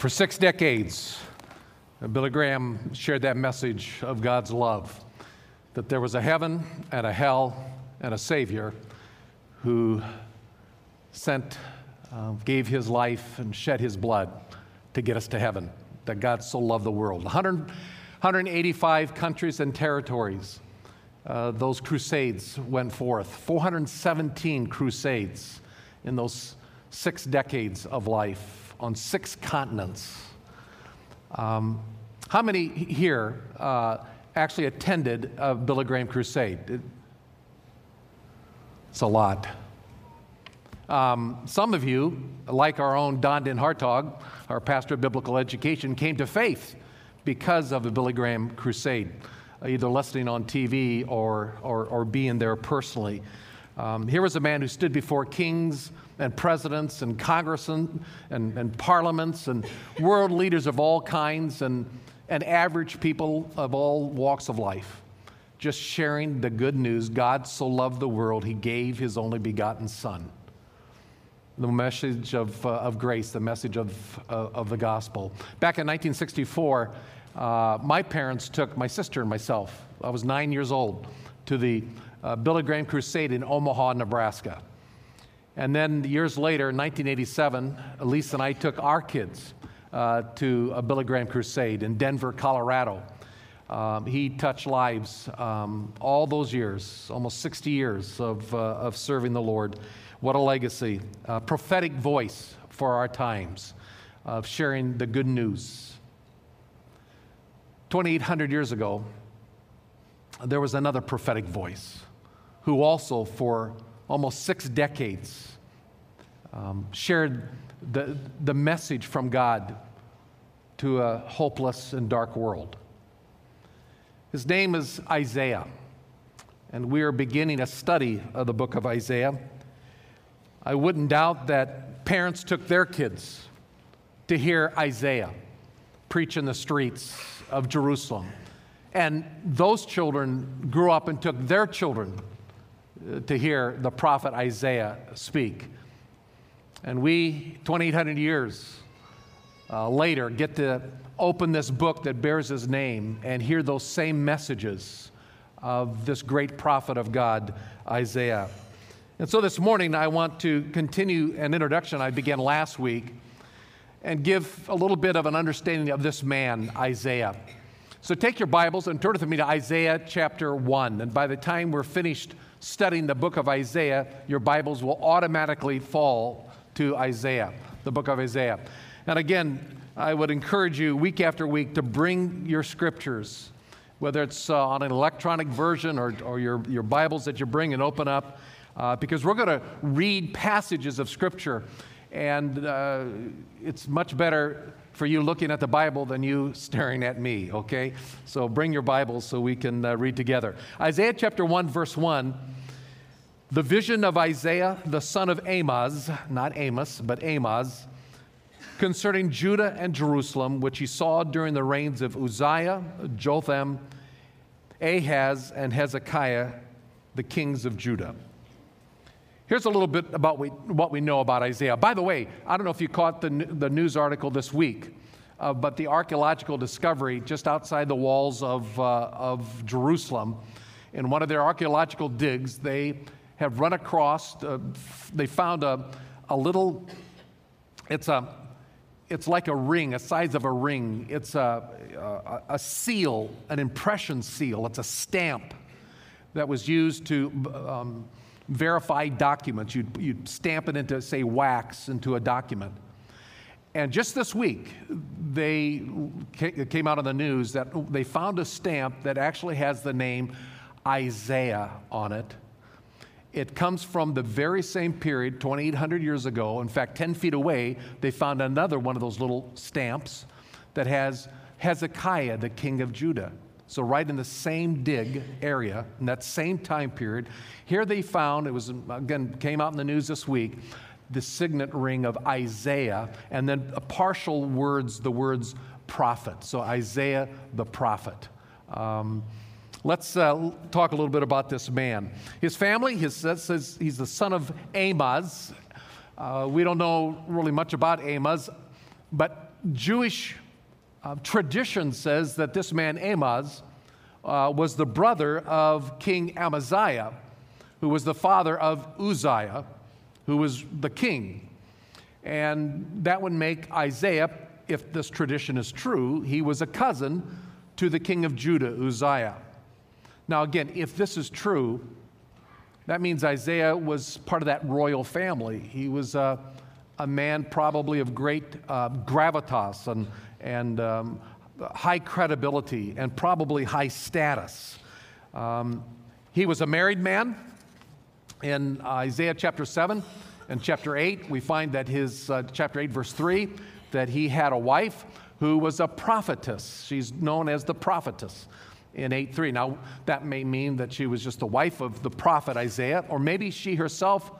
For six decades, Billy Graham shared that message of God's love that there was a heaven and a hell and a Savior who sent, uh, gave his life and shed his blood to get us to heaven. That God so loved the world. 100, 185 countries and territories. Uh, those crusades went forth. 417 crusades in those six decades of life on six continents. Um, how many here uh, actually attended a Billy Graham crusade? It's a lot. Um, some of you, like our own Don Den Hartog, our pastor of biblical education, came to faith because of a Billy Graham crusade, either listening on TV or, or, or being there personally. Um, here was a man who stood before kings and presidents and congressmen and, and parliaments and world leaders of all kinds and, and average people of all walks of life, just sharing the good news. God so loved the world, he gave his only begotten Son the message of, uh, of grace, the message of, uh, of the gospel. Back in 1964, uh, my parents took my sister and myself, I was nine years old, to the uh, Billy Graham Crusade in Omaha, Nebraska. And then years later, 1987, Elise and I took our kids uh, to a Billy Graham Crusade in Denver, Colorado. Um, he touched lives um, all those years, almost 60 years of, uh, of serving the Lord. What a legacy. A prophetic voice for our times of sharing the good news. 2,800 years ago, there was another prophetic voice who also, for almost six decades, um, shared the, the message from God to a hopeless and dark world. His name is Isaiah, and we are beginning a study of the book of Isaiah. I wouldn't doubt that parents took their kids to hear Isaiah preach in the streets of Jerusalem. And those children grew up and took their children uh, to hear the prophet Isaiah speak. And we, 2,800 years uh, later, get to open this book that bears his name and hear those same messages of this great prophet of God, Isaiah. And so this morning, I want to continue an introduction I began last week and give a little bit of an understanding of this man, Isaiah. So take your Bibles and turn with me to Isaiah chapter 1. And by the time we're finished studying the book of Isaiah, your Bibles will automatically fall to Isaiah, the book of Isaiah. And again, I would encourage you week after week to bring your scriptures, whether it's uh, on an electronic version or, or your, your Bibles that you bring and open up uh, because we're going to read passages of Scripture, and uh, it's much better for you looking at the Bible than you staring at me, okay? So bring your Bibles so we can uh, read together. Isaiah chapter 1, verse 1. The vision of Isaiah, the son of Amoz, not Amos, but Amoz, concerning Judah and Jerusalem, which he saw during the reigns of Uzziah, Jotham, Ahaz, and Hezekiah, the kings of Judah. Here's a little bit about what we know about Isaiah. By the way, I don't know if you caught the, the news article this week, uh, but the archaeological discovery just outside the walls of, uh, of Jerusalem, in one of their archaeological digs, they have run across, uh, they found a, a little, it's a, it's like a ring, a size of a ring. It's a, a, a seal, an impression seal. It's a stamp that was used to um, verified documents. You'd, you'd stamp it into, say, wax into a document. And just this week, they came out on the news that they found a stamp that actually has the name Isaiah on it. It comes from the very same period, 2,800 years ago. In fact, 10 feet away, they found another one of those little stamps that has Hezekiah, the king of Judah. So, right in the same dig area, in that same time period, here they found, it was again, came out in the news this week, the signet ring of Isaiah, and then partial words, the words prophet. So, Isaiah the prophet. Um, let's uh, talk a little bit about this man. His family, his, says he's the son of Amoz. Uh, we don't know really much about Amoz, but Jewish uh, tradition says that this man, Amos, uh, was the brother of King Amaziah, who was the father of Uzziah, who was the king. And that would make Isaiah, if this tradition is true, he was a cousin to the king of Judah, Uzziah. Now, again, if this is true, that means Isaiah was part of that royal family. He was a, a man probably of great uh, gravitas and, and um, high credibility and probably high status. Um, he was a married man. In Isaiah chapter 7 and chapter 8, we find that his, uh, chapter 8, verse 3, that he had a wife who was a prophetess. She's known as the prophetess in 8 3. Now, that may mean that she was just the wife of the prophet Isaiah, or maybe she herself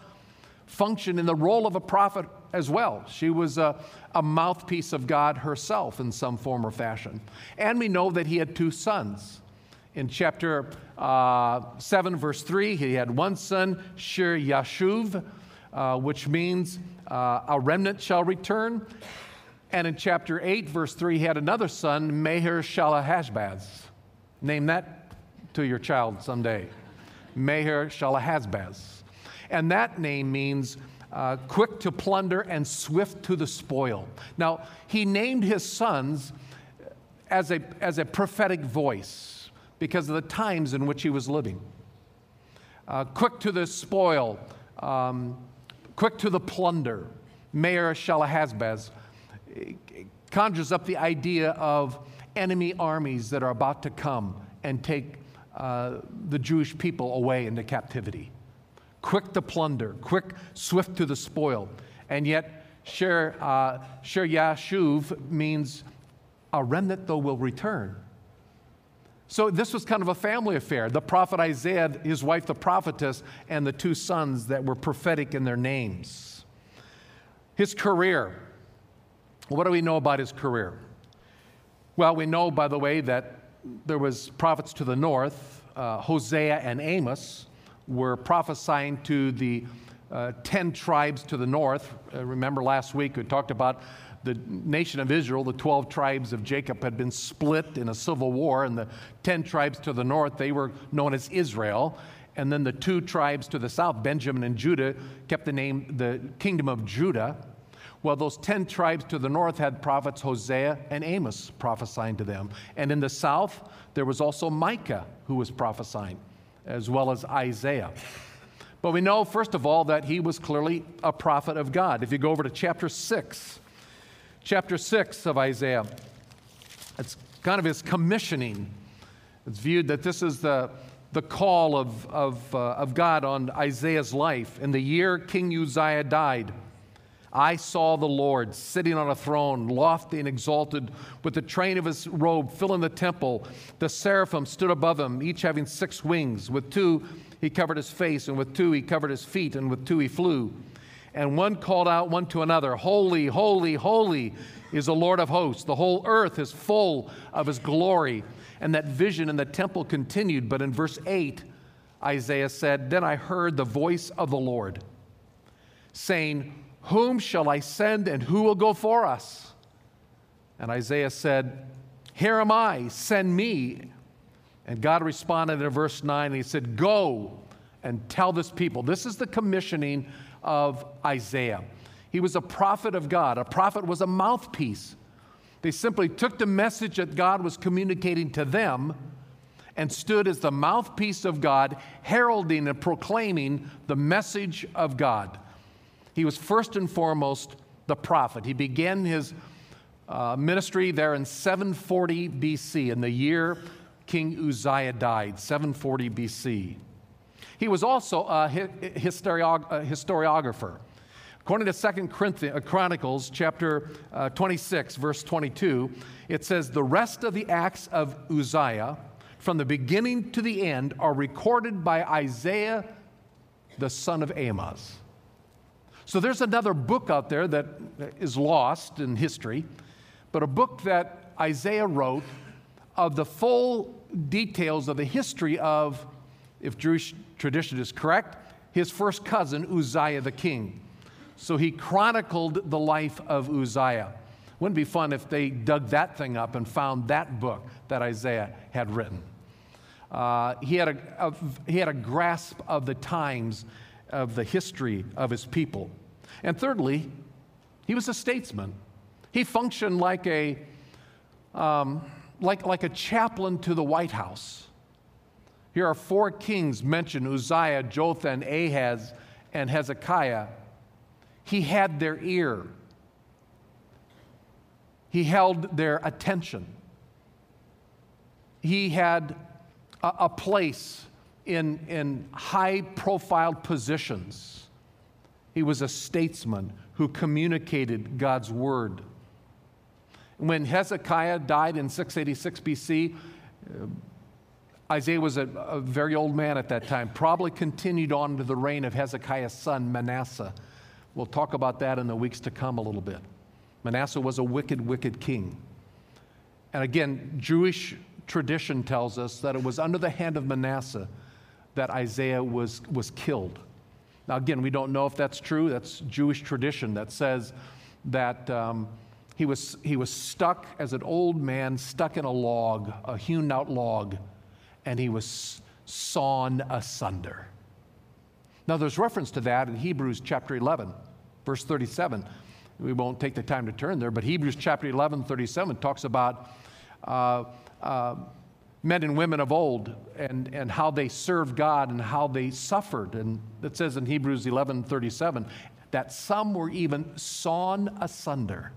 functioned in the role of a prophet as well. She was a, a mouthpiece of God herself in some form or fashion. And we know that he had two sons. In chapter uh, 7, verse 3, he had one son, Shir Yashuv, uh, which means uh, a remnant shall return. And in chapter 8, verse 3, he had another son, Meher Shalahashbaz. Name that to your child someday. Meher Shalahashbaz. And that name means uh, quick to plunder and swift to the spoil. Now, he named his sons as a, as a prophetic voice because of the times in which he was living. Uh, quick to the spoil, um, quick to the plunder. Meher Shalahashbaz conjures up the idea of enemy armies that are about to come and take uh, the Jewish people away into captivity quick to plunder, quick, swift to the spoil. And yet, Sher, uh, Sher Yashuv means a remnant, though, will return. So this was kind of a family affair. The prophet Isaiah, his wife, the prophetess, and the two sons that were prophetic in their names. His career. What do we know about his career? Well, we know, by the way, that there was prophets to the north, uh, Hosea and Amos were prophesying to the uh, 10 tribes to the north. Uh, remember last week we talked about the nation of Israel, the 12 tribes of Jacob had been split in a civil war, and the 10 tribes to the north, they were known as Israel. And then the two tribes to the south, Benjamin and Judah, kept the name the kingdom of Judah. Well, those 10 tribes to the north had prophets Hosea and Amos prophesying to them. And in the south, there was also Micah who was prophesying as well as Isaiah. But we know, first of all, that he was clearly a prophet of God. If you go over to chapter 6, chapter 6 of Isaiah, it's kind of his commissioning. It's viewed that this is the, the call of, of, uh, of God on Isaiah's life. In the year King Uzziah died, I saw the Lord sitting on a throne, lofty and exalted, with the train of his robe filling the temple. The seraphim stood above him, each having six wings. With two he covered his face, and with two he covered his feet, and with two he flew. And one called out one to another, Holy, holy, holy is the Lord of hosts. The whole earth is full of his glory. And that vision in the temple continued. But in verse 8, Isaiah said, Then I heard the voice of the Lord saying, whom shall I send and who will go for us? And Isaiah said, Here am I, send me. And God responded in verse 9, and he said, Go and tell this people. This is the commissioning of Isaiah. He was a prophet of God. A prophet was a mouthpiece. They simply took the message that God was communicating to them and stood as the mouthpiece of God, heralding and proclaiming the message of God. He was first and foremost the prophet. He began his uh, ministry there in 740 BC, in the year King Uzziah died, 740 BC. He was also a, historiog- historiographer. According to Second uh, Chronicles chapter uh, 26, verse 22, it says, The rest of the acts of Uzziah, from the beginning to the end, are recorded by Isaiah, the son of Amos. So there's another book out there that is lost in history, but a book that Isaiah wrote of the full details of the history of, if Jewish tradition is correct, his first cousin, Uzziah the king. So he chronicled the life of Uzziah. Wouldn't it be fun if they dug that thing up and found that book that Isaiah had written? Uh, he, had a, a, he had a grasp of the times, of the history of his people. And thirdly, he was a statesman. He functioned like a, um, like, like a chaplain to the White House. Here are four kings mentioned Uzziah, Jotham, Ahaz, and Hezekiah. He had their ear, he held their attention. He had a, a place in, in high profile positions. He was a statesman who communicated God's word. When Hezekiah died in 686 BC, uh, Isaiah was a, a, very old man at that time, probably continued on to the reign of Hezekiah's son, Manasseh. We'll talk about that in the weeks to come a little bit. Manasseh was a wicked, wicked king. And again, Jewish tradition tells us that it was under the hand of Manasseh that Isaiah was, was killed. Now, again, we don't know if that's true. That's Jewish tradition that says that um, he, was, he was stuck as an old man, stuck in a log, a hewn out log, and he was sawn asunder. Now, there's reference to that in Hebrews chapter 11, verse 37. We won't take the time to turn there, but Hebrews chapter 11, 37 talks about uh, uh, men and women of old and, and how they served God and how they suffered. And it says in Hebrews 11 37 that some were even sawn asunder.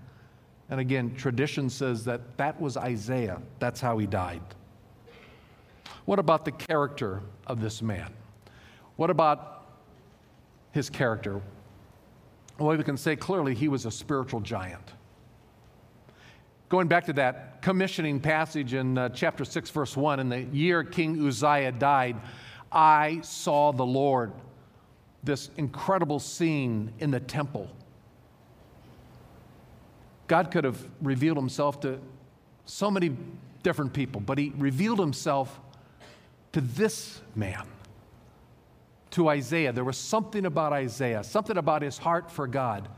And again, tradition says that that was Isaiah. That's how he died. What about the character of this man? What about his character? Well, we can say clearly he was a spiritual giant. Going back to that commissioning passage in uh, chapter 6, verse 1, in the year King Uzziah died, I saw the Lord. This incredible scene in the temple. God could have revealed himself to so many different people, but he revealed himself to this man, to Isaiah. There was something about Isaiah, something about his heart for God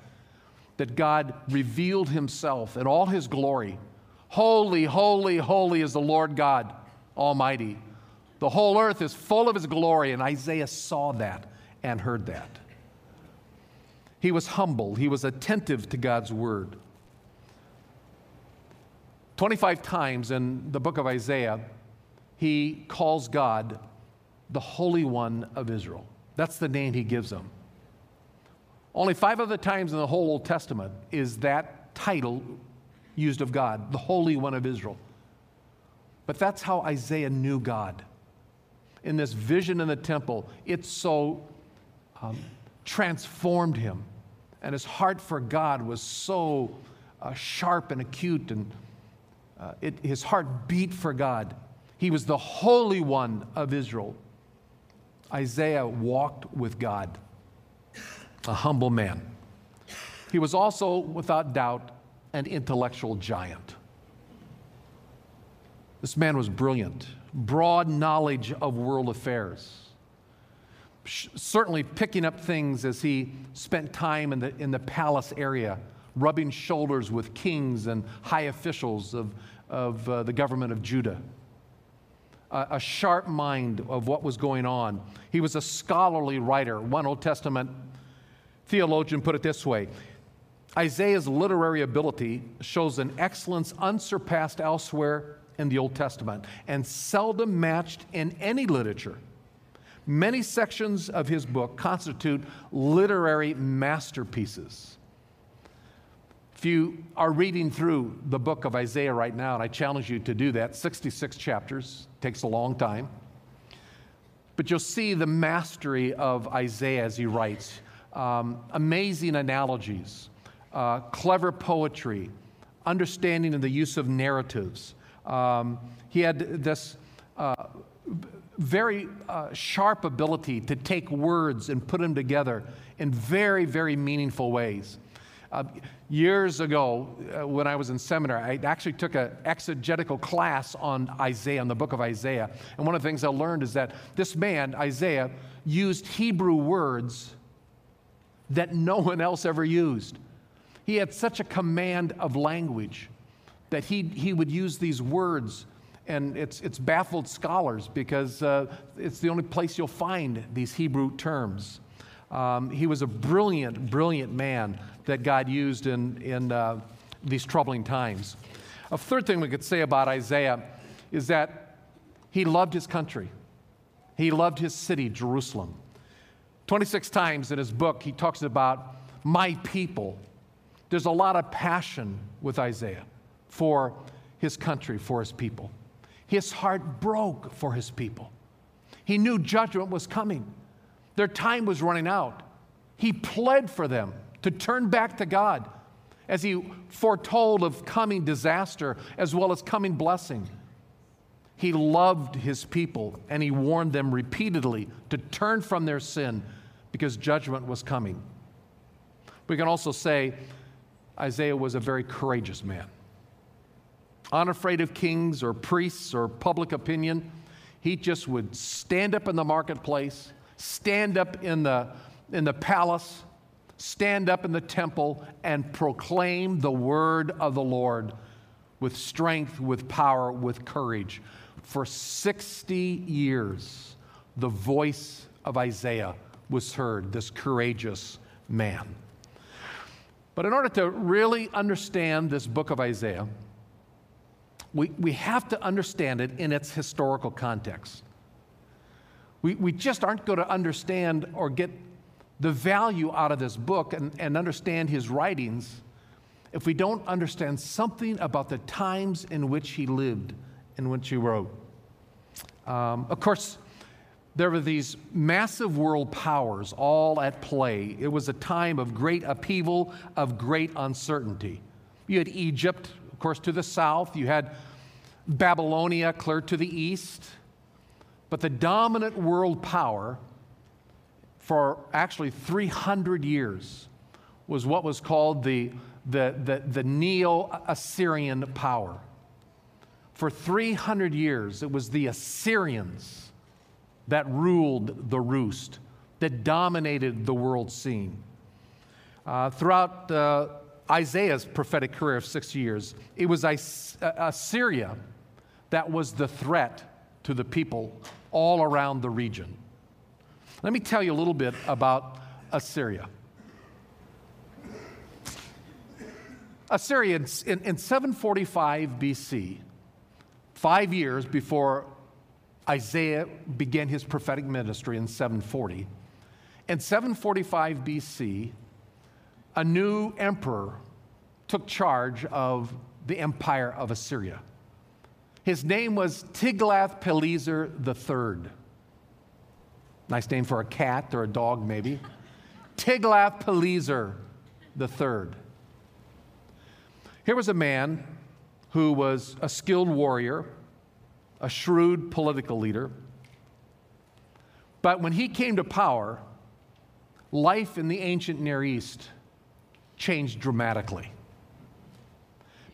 that God revealed himself in all his glory. Holy, holy, holy is the Lord God Almighty. The whole earth is full of his glory, and Isaiah saw that and heard that. He was humble, he was attentive to God's word. 25 times in the book of Isaiah, he calls God the Holy One of Israel. That's the name he gives him. Only five other times in the whole Old Testament is that title used of God, the Holy One of Israel. But that's how Isaiah knew God. In this vision in the temple, it so um, transformed him. And his heart for God was so uh, sharp and acute, and uh, it, his heart beat for God. He was the Holy One of Israel. Isaiah walked with God a humble man. He was also, without doubt, an intellectual giant. This man was brilliant, broad knowledge of world affairs. Certainly picking up things as he spent time in the, in the palace area, rubbing shoulders with kings and high officials of, of uh, the government of Judah. A, a sharp mind of what was going on. He was a scholarly writer. One Old Testament theologian put it this way Isaiah's literary ability shows an excellence unsurpassed elsewhere in the Old Testament and seldom matched in any literature. Many sections of his book constitute literary masterpieces. If you are reading through the book of Isaiah right now, and I challenge you to do that, 66 chapters, takes a long time. But you'll see the mastery of Isaiah as he writes um, amazing analogies, uh, clever poetry, understanding of the use of narratives. Um, he had this uh, very uh, sharp ability to take words and put them together in very, very meaningful ways. Uh, years ago, uh, when I was in seminary, I actually took an exegetical class on Isaiah, on the book of Isaiah. And one of the things I learned is that this man, Isaiah, used Hebrew words that no one else ever used. He had such a command of language that he, he would use these words, and it's, it's baffled scholars because uh, it's the only place you'll find these Hebrew terms. Um, he was a brilliant, brilliant man that God used in, in uh, these troubling times. A third thing we could say about Isaiah is that he loved his country, he loved his city, Jerusalem. 26 times in his book, he talks about my people. There's a lot of passion with Isaiah for his country, for his people. His heart broke for his people. He knew judgment was coming, their time was running out. He pled for them to turn back to God as he foretold of coming disaster as well as coming blessing. He loved his people and he warned them repeatedly to turn from their sin because judgment was coming. We can also say Isaiah was a very courageous man. Unafraid of kings or priests or public opinion, he just would stand up in the marketplace, stand up in the, in the palace, stand up in the temple, and proclaim the word of the Lord with strength, with power, with courage. For 60 years, the voice of Isaiah was heard, this courageous man. But in order to really understand this book of Isaiah, we, we have to understand it in its historical context. We, we just aren't going to understand or get the value out of this book and, and understand his writings if we don't understand something about the times in which he lived and which he wrote. Um, of course, there were these massive world powers all at play. It was a time of great upheaval, of great uncertainty. You had Egypt, of course, to the south, you had Babylonia clear to the east. But the dominant world power for actually 300 years was what was called the, the, the, the Neo Assyrian power. For 300 years, it was the Assyrians that ruled the roost, that dominated the world scene. Uh, throughout uh, Isaiah's prophetic career of six years, it was Assyria that was the threat to the people all around the region. Let me tell you a little bit about Assyria. Assyria, in, in 745 BC, five years before Isaiah began his prophetic ministry in 740. In 745 BC, a new emperor took charge of the empire of Assyria. His name was Tiglath-Pileser III. Nice name for a cat or a dog, maybe. Tiglath-Pileser III. Here was a man who was a skilled warrior, a shrewd political leader. But when he came to power, life in the ancient Near East changed dramatically.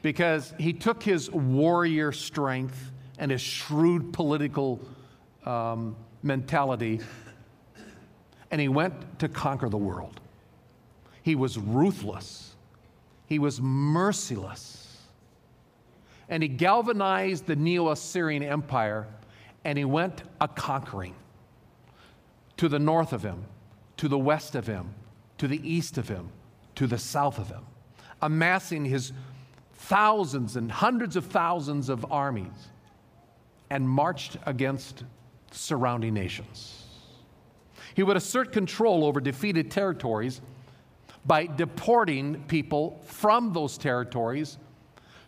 Because he took his warrior strength and his shrewd political um, mentality and he went to conquer the world. He was ruthless, he was merciless and he galvanized the Neo Assyrian Empire and he went a conquering to the north of him, to the west of him, to the east of him, to the south of him, amassing his thousands and hundreds of thousands of armies and marched against surrounding nations. He would assert control over defeated territories by deporting people from those territories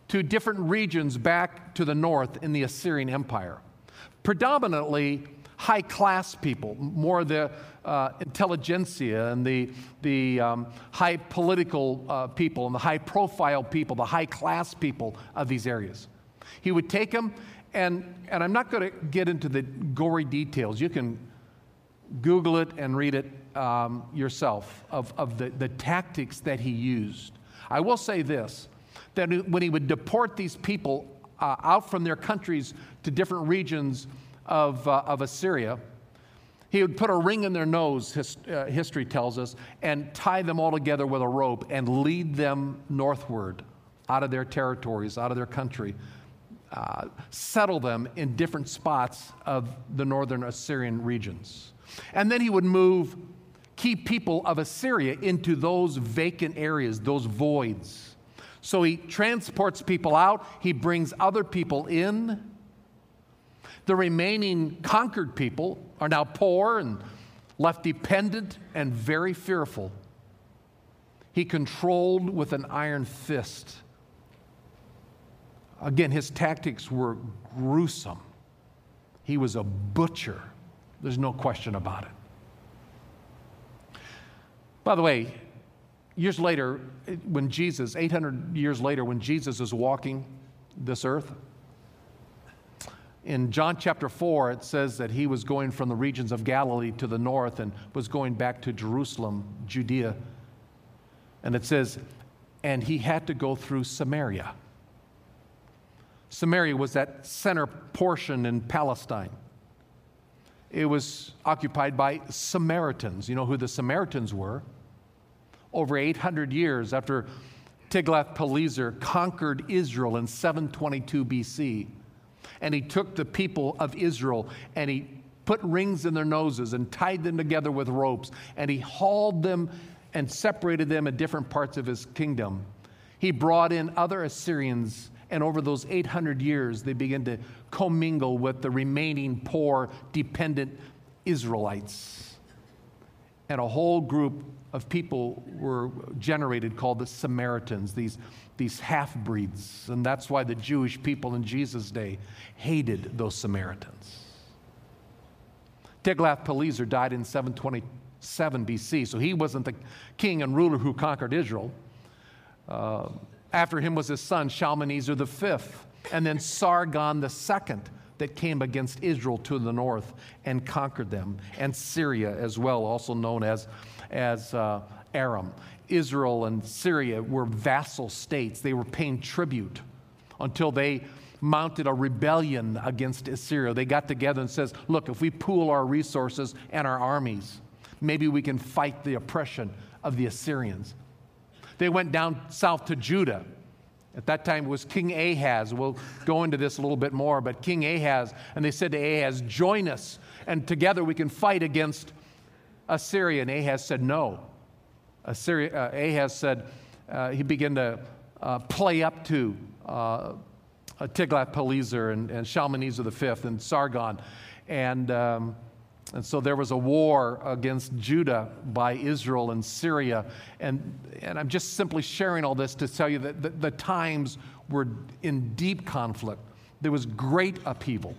to different regions back to the north in the Assyrian Empire. Predominantly high class people, more the uh, intelligentsia and the, the um, high political uh, people and the high profile people, the high class people of these areas. He would take them, and, and I'm not going to get into the gory details. You can Google it and read it um, yourself of, of the, the tactics that he used. I will say this that when he would deport these people uh, out from their countries to different regions of, uh, of Assyria, He would put a ring in their nose, his, uh, history tells us, and tie them all together with a rope and lead them northward out of their territories, out of their country, uh, settle them in different spots of the northern Assyrian regions. And then he would move key people of Assyria into those vacant areas, those voids. So he transports people out, he brings other people in. The remaining conquered people are now poor and left dependent and very fearful. He controlled with an iron fist. Again, his tactics were gruesome. He was a butcher. There's no question about it. By the way, years later, when Jesus, 800 years later, when Jesus is walking this earth, in John chapter 4, it says that he was going from the regions of Galilee to the north and was going back to Jerusalem, Judea. And it says, and he had to go through Samaria. Samaria was that center portion in Palestine. It was occupied by Samaritans. You know who the Samaritans were? Over 800 years after Tiglath-Pileser conquered Israel in 722 BC and he took the people of Israel and he put rings in their noses and tied them together with ropes and he hauled them and separated them in different parts of his kingdom. He brought in other Assyrians, and over those 800 years, they began to commingle with the remaining poor, dependent Israelites. And a whole group of people were generated called the Samaritans, these these half breeds. And that's why the Jewish people in Jesus' day hated those Samaritans. Tiglath-Pileser died in 727 BC, so he wasn't the king and ruler who conquered Israel. Uh, after him was his son Shalmaneser V, and then Sargon II that came against Israel to the north and conquered them, and Syria as well, also known as, as uh, Aram. Israel and Syria were vassal states. They were paying tribute until they mounted a rebellion against Assyria. They got together and says, "Look, if we pool our resources and our armies, maybe we can fight the oppression of the Assyrians." They went down south to Judah. At that time it was King Ahaz. We'll go into this a little bit more, but King Ahaz, and they said to Ahaz, "Join us, and together we can fight against Assyria." And Ahaz said, "No." Assyria, uh, Ahaz said uh, he began to uh, play up to uh, Tiglath-Pileser and, and Shalmaneser V and Sargon. And, um, and so there was a war against Judah by Israel and Syria. And, and I'm just simply sharing all this to tell you that the, the times were in deep conflict. There was great upheaval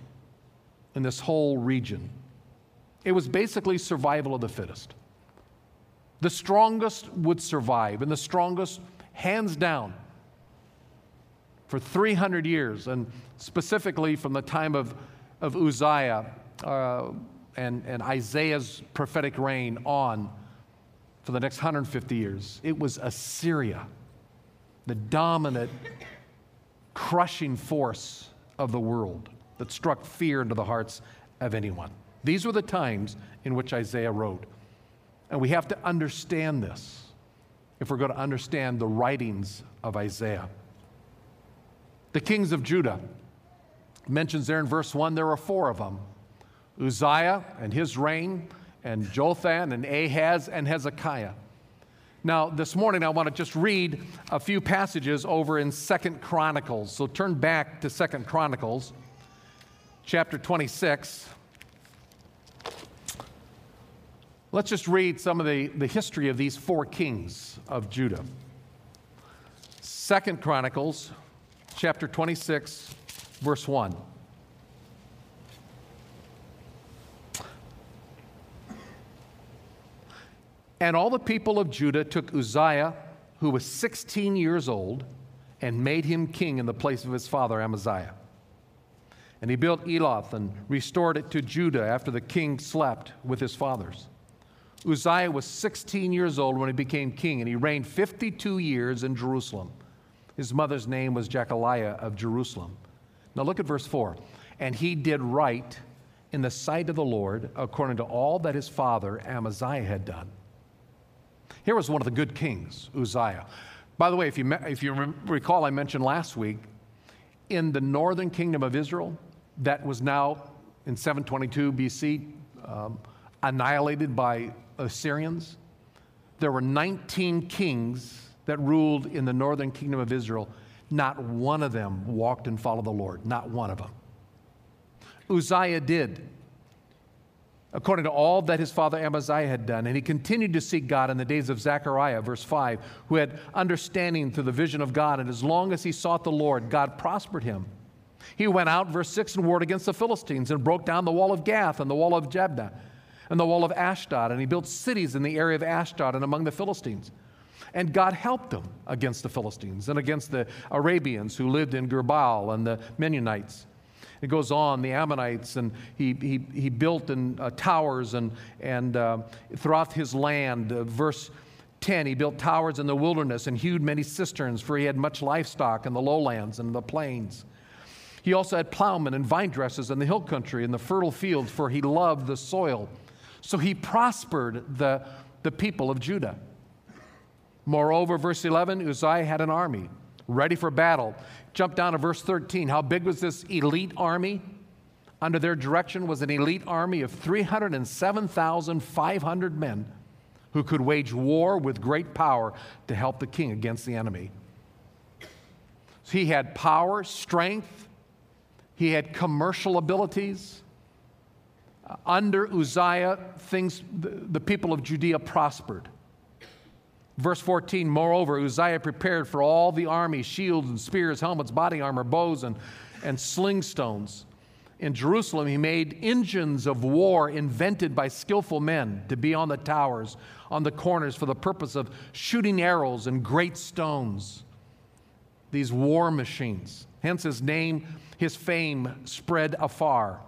in this whole region. It was basically survival of the fittest. The strongest would survive, and the strongest, hands down, for 300 years, and specifically from the time of, of Uzziah uh, and, and Isaiah's prophetic reign on for the next 150 years, it was Assyria, the dominant, crushing force of the world that struck fear into the hearts of anyone. These were the times in which Isaiah wrote. And we have to understand this if we're going to understand the writings of Isaiah. The kings of Judah mentions there in verse 1 there are four of them Uzziah and his reign, and Jotham and Ahaz and Hezekiah. Now, this morning I want to just read a few passages over in Second Chronicles. So turn back to Second Chronicles, chapter 26. Let's just read some of the, the history of these four kings of Judah. Second Chronicles chapter 26, verse 1. And all the people of Judah took Uzziah, who was 16 years old, and made him king in the place of his father Amaziah. And he built Eloth and restored it to Judah after the king slept with his fathers. Uzziah was 16 years old when he became king, and he reigned 52 years in Jerusalem. His mother's name was Jechaliah of Jerusalem. Now look at verse 4. And he did right in the sight of the Lord according to all that his father Amaziah had done. Here was one of the good kings, Uzziah. By the way, if you, if you recall, I mentioned last week, in the northern kingdom of Israel, that was now in 722 BC um, annihilated by Assyrians, there were 19 kings that ruled in the northern kingdom of Israel. Not one of them walked and followed the Lord, not one of them. Uzziah did, according to all that his father Amaziah had done. And he continued to seek God in the days of Zechariah, verse 5, who had understanding through the vision of God. And as long as he sought the Lord, God prospered him. He went out, verse 6, and warred against the Philistines and broke down the wall of Gath and the wall of Jabneh and the wall of Ashdod. And he built cities in the area of Ashdod and among the Philistines. And God helped them against the Philistines and against the Arabians who lived in Gur-baal and the Mennonites. It goes on, the Ammonites, and he, he, he built in, uh, towers and, and uh, throughout his land. Uh, verse 10, he built towers in the wilderness and hewed many cisterns, for he had much livestock in the lowlands and the plains. He also had plowmen and vine dressers in the hill country and the fertile fields, for he loved the soil. So he prospered the, the people of Judah. Moreover, verse 11 Uzziah had an army ready for battle. Jump down to verse 13. How big was this elite army? Under their direction was an elite army of 307,500 men who could wage war with great power to help the king against the enemy. So he had power, strength, he had commercial abilities. Under Uzziah, things, the, the people of Judea prospered. Verse 14, moreover, Uzziah prepared for all the army shields and spears, helmets, body armor, bows, and, and sling stones. In Jerusalem, he made engines of war invented by skillful men to be on the towers, on the corners, for the purpose of shooting arrows and great stones. These war machines. Hence his name, his fame spread afar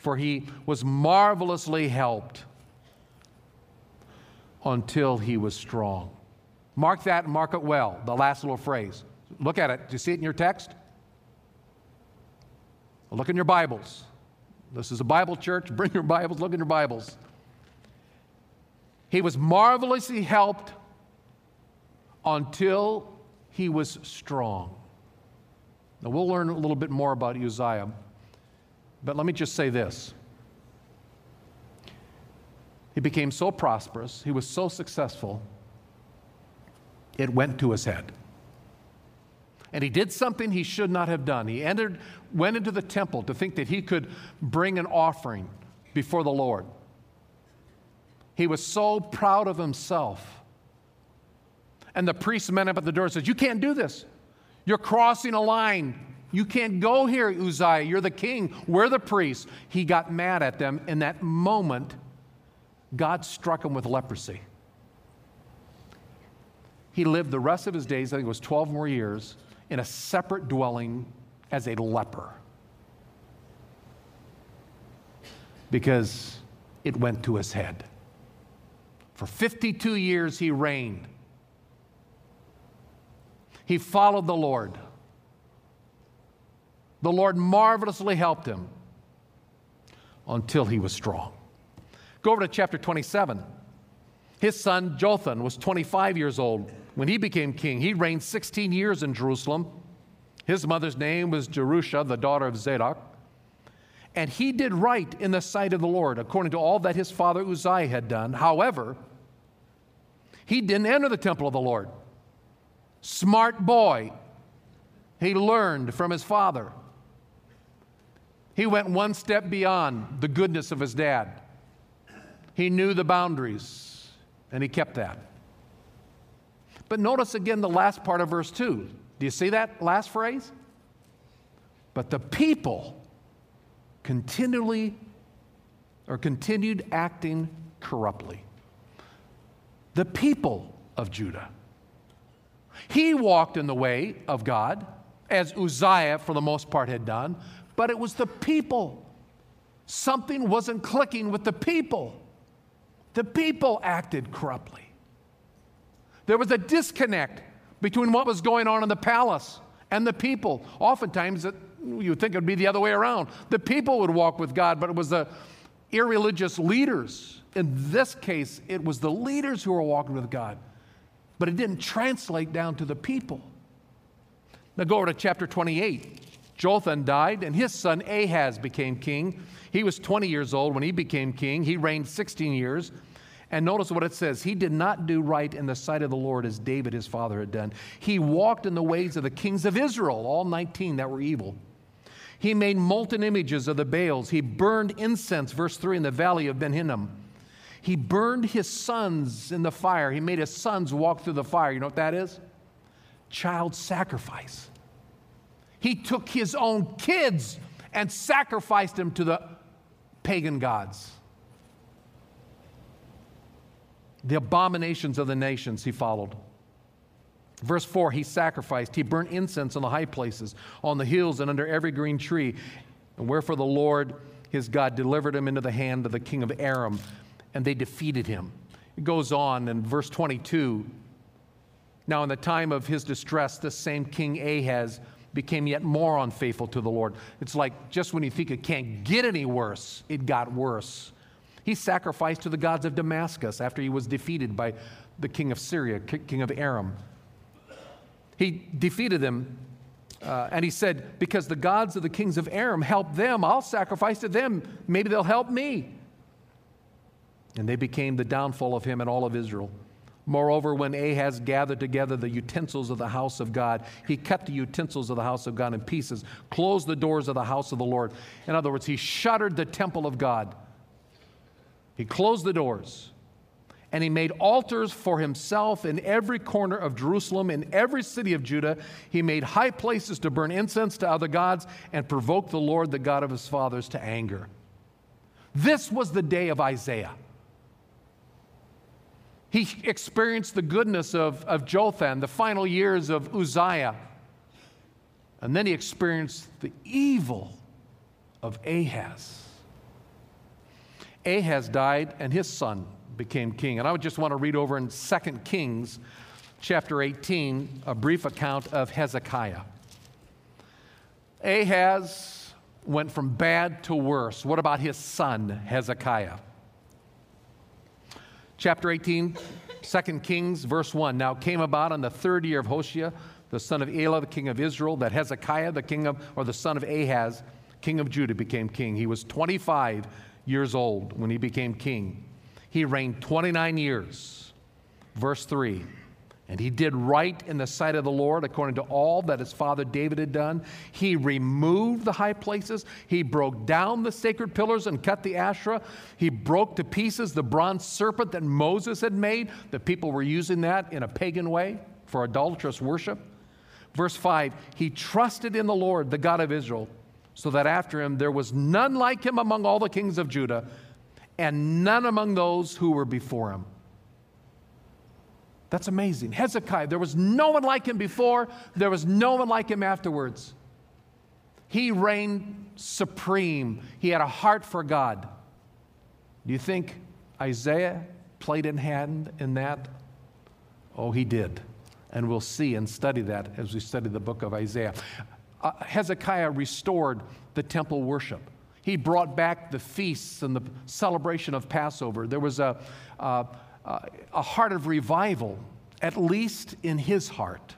for he was marvelously helped until he was strong. Mark that and mark it well, the last little phrase. Look at it. Do you see it in your text? Look in your Bibles. This is a Bible church. Bring your Bibles, look in your Bibles. He was marvelously helped until he was strong. Now, we'll learn a little bit more about Uzziah but let me just say this. He became so prosperous, he was so successful, it went to his head. And he did something he should not have done. He entered, went into the temple to think that he could bring an offering before the Lord. He was so proud of himself. And the priest met up at the door and said, You can't do this. You're crossing a line. You can't go here, Uzziah. You're the king. We're the priests. He got mad at them. In that moment, God struck him with leprosy. He lived the rest of his days, I think it was 12 more years, in a separate dwelling as a leper. Because it went to his head. For 52 years, he reigned. He followed the Lord. The Lord marvelously helped him until he was strong. Go over to chapter 27. His son Jotham was 25 years old when he became king. He reigned 16 years in Jerusalem. His mother's name was Jerusha, the daughter of Zadok. And he did right in the sight of the Lord, according to all that his father Uzziah had done. However, he didn't enter the temple of the Lord. Smart boy. He learned from his father. He went one step beyond the goodness of his dad. He knew the boundaries, and he kept that. But notice again the last part of verse 2. Do you see that last phrase? But the people continually or continued acting corruptly. The people of Judah. He walked in the way of God, as Uzziah, for the most part, had done, but it was the people. Something wasn't clicking with the people. The people acted corruptly. There was a disconnect between what was going on in the palace and the people. Oftentimes, you would think it would be the other way around. The people would walk with God, but it was the irreligious leaders. In this case, it was the leaders who were walking with God, but it didn't translate down to the people. Now go over to chapter 28. Jotham died, and his son Ahaz became king. He was 20 years old when he became king. He reigned 16 years. And notice what it says He did not do right in the sight of the Lord as David his father had done. He walked in the ways of the kings of Israel, all 19 that were evil. He made molten images of the Baals. He burned incense, verse 3, in the valley of Ben Hinnom. He burned his sons in the fire. He made his sons walk through the fire. You know what that is? Child sacrifice. He took his own kids and sacrificed them to the pagan gods. The abominations of the nations he followed. Verse 4 He sacrificed, he burnt incense on the high places, on the hills, and under every green tree. And wherefore the Lord his God delivered him into the hand of the king of Aram, and they defeated him. It goes on in verse 22. Now, in the time of his distress, this same king Ahaz became yet more unfaithful to the Lord. It's like just when you think it can't get any worse, it got worse. He sacrificed to the gods of Damascus after he was defeated by the king of Syria, king of Aram. He defeated them, uh, and he said, Because the gods of the kings of Aram helped them, I'll sacrifice to them. Maybe they'll help me. And they became the downfall of him and all of Israel. Moreover, when Ahaz gathered together the utensils of the house of God, he cut the utensils of the house of God in pieces, closed the doors of the house of the Lord. In other words, he shuttered the temple of God. He closed the doors. And he made altars for himself in every corner of Jerusalem, in every city of Judah. He made high places to burn incense to other gods and provoke the Lord, the God of his fathers, to anger. This was the day of Isaiah. He experienced the goodness of, of Jotham, the final years of Uzziah. And then he experienced the evil of Ahaz. Ahaz died, and his son became king. And I would just want to read over in 2 Kings chapter 18 a brief account of Hezekiah. Ahaz went from bad to worse. What about his son, Hezekiah? Chapter 18, 2 Kings, verse 1. Now came about on the third year of Hoshea, the son of Elah, the king of Israel, that Hezekiah, the king of, or the son of Ahaz, king of Judah, became king. He was 25 years old when he became king. He reigned 29 years. Verse 3 and he did right in the sight of the Lord according to all that his father David had done. He removed the high places. He broke down the sacred pillars and cut the Asherah. He broke to pieces the bronze serpent that Moses had made. The people were using that in a pagan way for idolatrous worship. Verse 5 He trusted in the Lord, the God of Israel, so that after him there was none like him among all the kings of Judah, and none among those who were before him. That's amazing. Hezekiah, there was no one like him before, there was no one like him afterwards. He reigned supreme, he had a heart for God. Do you think Isaiah played in hand in that? Oh, he did. And we'll see and study that as we study the book of Isaiah. Uh, Hezekiah restored the temple worship. He brought back the feasts and the celebration of Passover. There was a, uh, uh, a heart of revival, at least in his heart.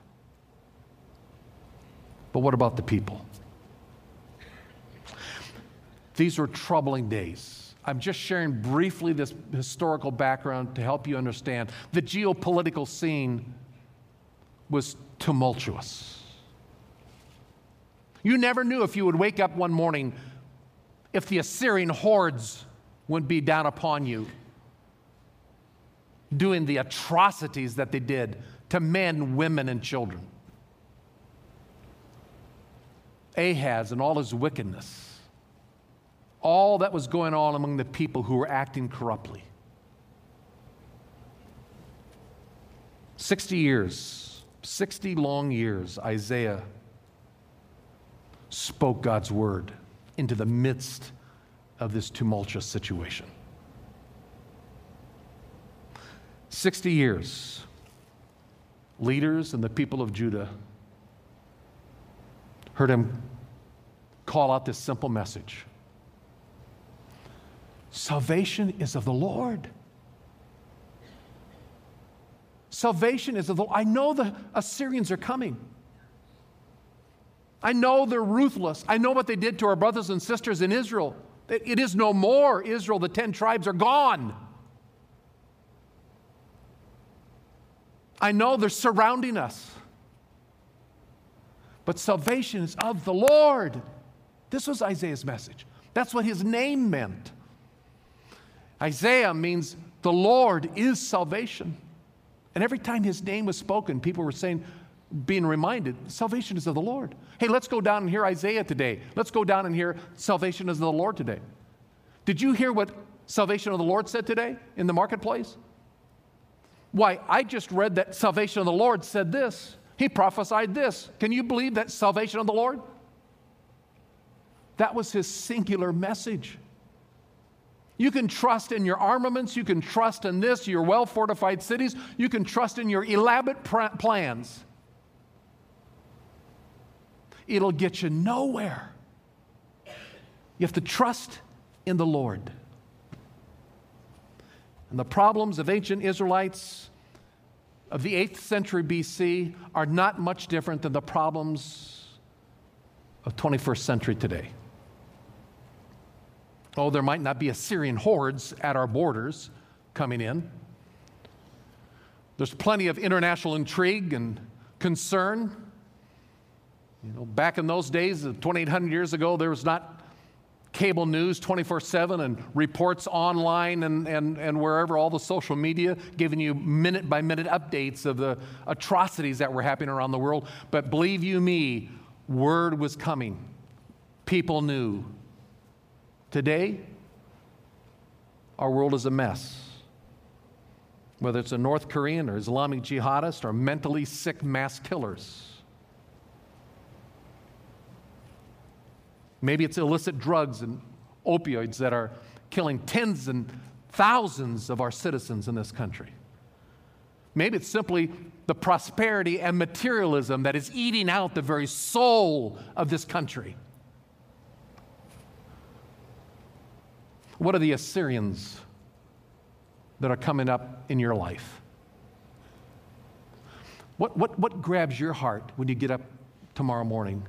But what about the people? These were troubling days. I'm just sharing briefly this historical background to help you understand. The geopolitical scene was tumultuous. You never knew if you would wake up one morning if the Assyrian hordes would be down upon you doing the atrocities that they did to men, women, and children. Ahaz and all his wickedness, all that was going on among the people who were acting corruptly. 60 years, 60 long years, Isaiah spoke God's word into the midst of this tumultuous situation. 60 years, leaders and the people of Judah heard him call out this simple message Salvation is of the Lord. Salvation is of the Lord. I know the Assyrians are coming. I know they're ruthless. I know what they did to our brothers and sisters in Israel. It is no more Israel. The 10 tribes are gone. I know they're surrounding us. But salvation is of the Lord. This was Isaiah's message. That's what his name meant. Isaiah means the Lord is salvation. And every time his name was spoken, people were saying, being reminded, salvation is of the Lord. Hey, let's go down and hear Isaiah today. Let's go down and hear salvation is of the Lord today. Did you hear what salvation of the Lord said today in the marketplace? Why, I just read that salvation of the Lord said this. He prophesied this. Can you believe that salvation of the Lord? That was his singular message. You can trust in your armaments, you can trust in this, your well fortified cities, you can trust in your elaborate pr- plans. It'll get you nowhere. You have to trust in the Lord. And the problems of ancient Israelites of the 8th century BC are not much different than the problems of 21st century today. Oh, there might not be Assyrian hordes at our borders coming in. There's plenty of international intrigue and concern. You know, back in those days, uh, 2,800 years ago, there was not cable news 24 7 and reports online and, and, and wherever, all the social media giving you minute by minute updates of the atrocities that were happening around the world. But believe you me, word was coming. People knew. Today, our world is a mess. Whether it's a North Korean or Islamic jihadist or mentally sick mass killers. Maybe it's illicit drugs and opioids that are killing tens and thousands of our citizens in this country. Maybe it's simply the prosperity and materialism that is eating out the very soul of this country. What are the Assyrians that are coming up in your life? What, what, what grabs your heart when you get up tomorrow morning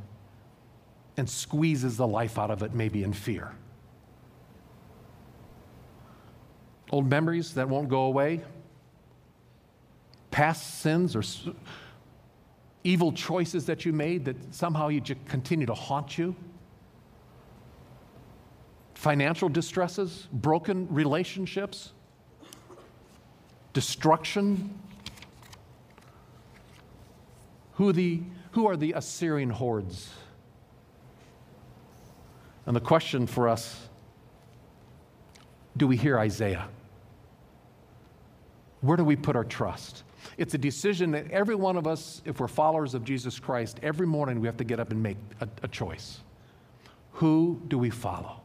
and squeezes the life out of it, maybe in fear. Old memories that won't go away, past sins or evil choices that you made that somehow you continue to haunt you, financial distresses, broken relationships, destruction. Who, the, who are the Assyrian hordes? And the question for us do we hear Isaiah? Where do we put our trust? It's a decision that every one of us, if we're followers of Jesus Christ, every morning we have to get up and make a, a choice. Who do we follow?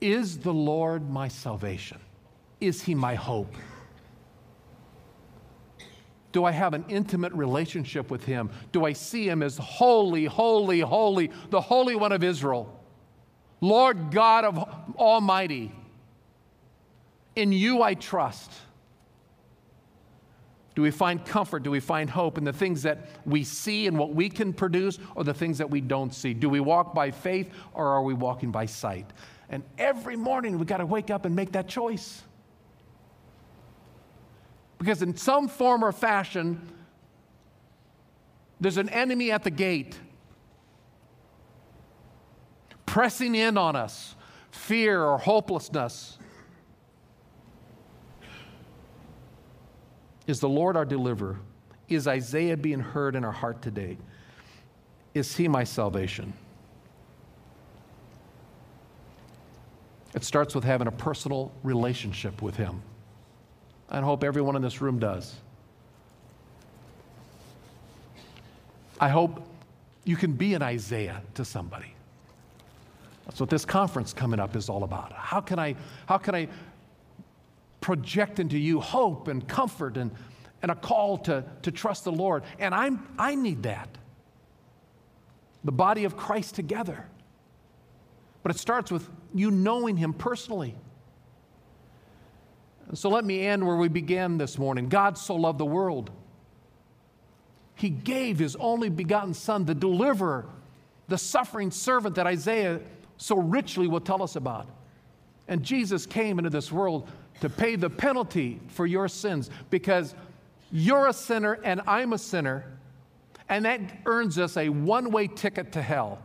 Is the Lord my salvation? Is he my hope? Do I have an intimate relationship with him? Do I see him as holy, holy, holy, the Holy One of Israel? Lord God of Almighty, in you I trust. Do we find comfort? Do we find hope in the things that we see and what we can produce or the things that we don't see? Do we walk by faith or are we walking by sight? And every morning we got to wake up and make that choice. Because in some form or fashion, there's an enemy at the gate pressing in on us fear or hopelessness. Is the Lord our deliverer? Is Isaiah being heard in our heart today? Is he my salvation? It starts with having a personal relationship with him. I hope everyone in this room does. I hope you can be an Isaiah to somebody. That's what this conference coming up is all about. How can I, how can I project into you hope and comfort and, and a call to, to trust the Lord? And I'm, I need that. the body of Christ together. But it starts with you knowing Him personally. So let me end where we began this morning. God so loved the world. He gave His only begotten Son, the deliverer, the suffering servant that Isaiah so richly will tell us about. And Jesus came into this world to pay the penalty for your sins because you're a sinner and I'm a sinner, and that earns us a one way ticket to hell.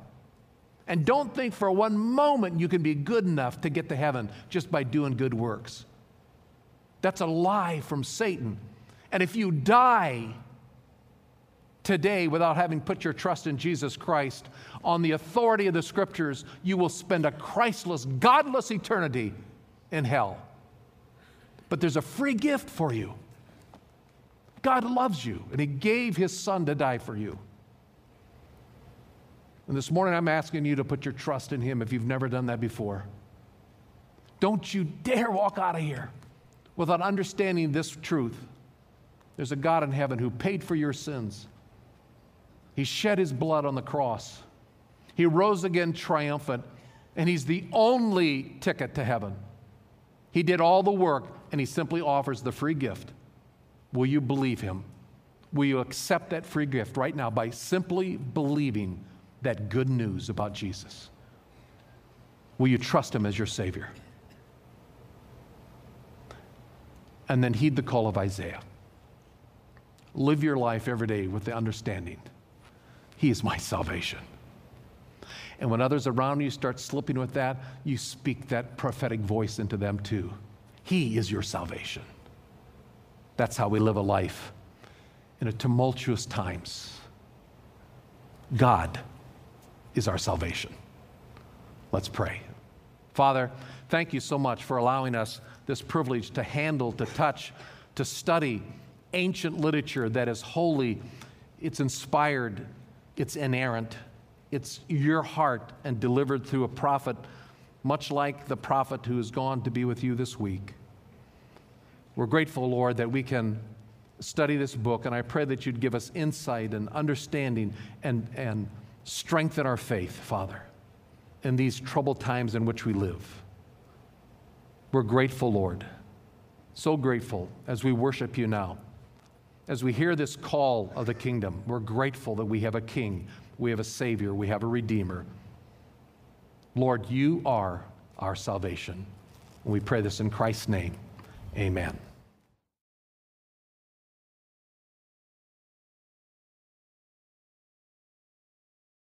And don't think for one moment you can be good enough to get to heaven just by doing good works. That's a lie from Satan. And if you die today without having put your trust in Jesus Christ, on the authority of the scriptures, you will spend a Christless, godless eternity in hell. But there's a free gift for you. God loves you, and He gave His Son to die for you. And this morning, I'm asking you to put your trust in Him if you've never done that before. Don't you dare walk out of here without understanding this truth. There's a God in heaven who paid for your sins. He shed his blood on the cross. He rose again triumphant, and he's the only ticket to heaven. He did all the work, and he simply offers the free gift. Will you believe him? Will you accept that free gift right now by simply believing that good news about Jesus? Will you trust him as your Savior? And then heed the call of Isaiah. Live your life every day with the understanding He is my salvation. And when others around you start slipping with that, you speak that prophetic voice into them too. He is your salvation. That's how we live a life in a tumultuous times. God is our salvation. Let's pray. Father, thank you so much for allowing us this privilege to handle, to touch, to study ancient literature that is holy, it's inspired, it's inerrant, it's your heart and delivered through a prophet, much like the prophet who has gone to be with you this week. We're grateful, Lord, that we can study this book, and I pray that you'd give us insight and understanding and, and strengthen our faith, Father, in these troubled times in which we live. We're grateful, Lord, so grateful as we worship you now. As we hear this call of the kingdom, we're grateful that we have a king, we have a savior, we have a redeemer. Lord, you are our salvation. And we pray this in Christ's name. Amen.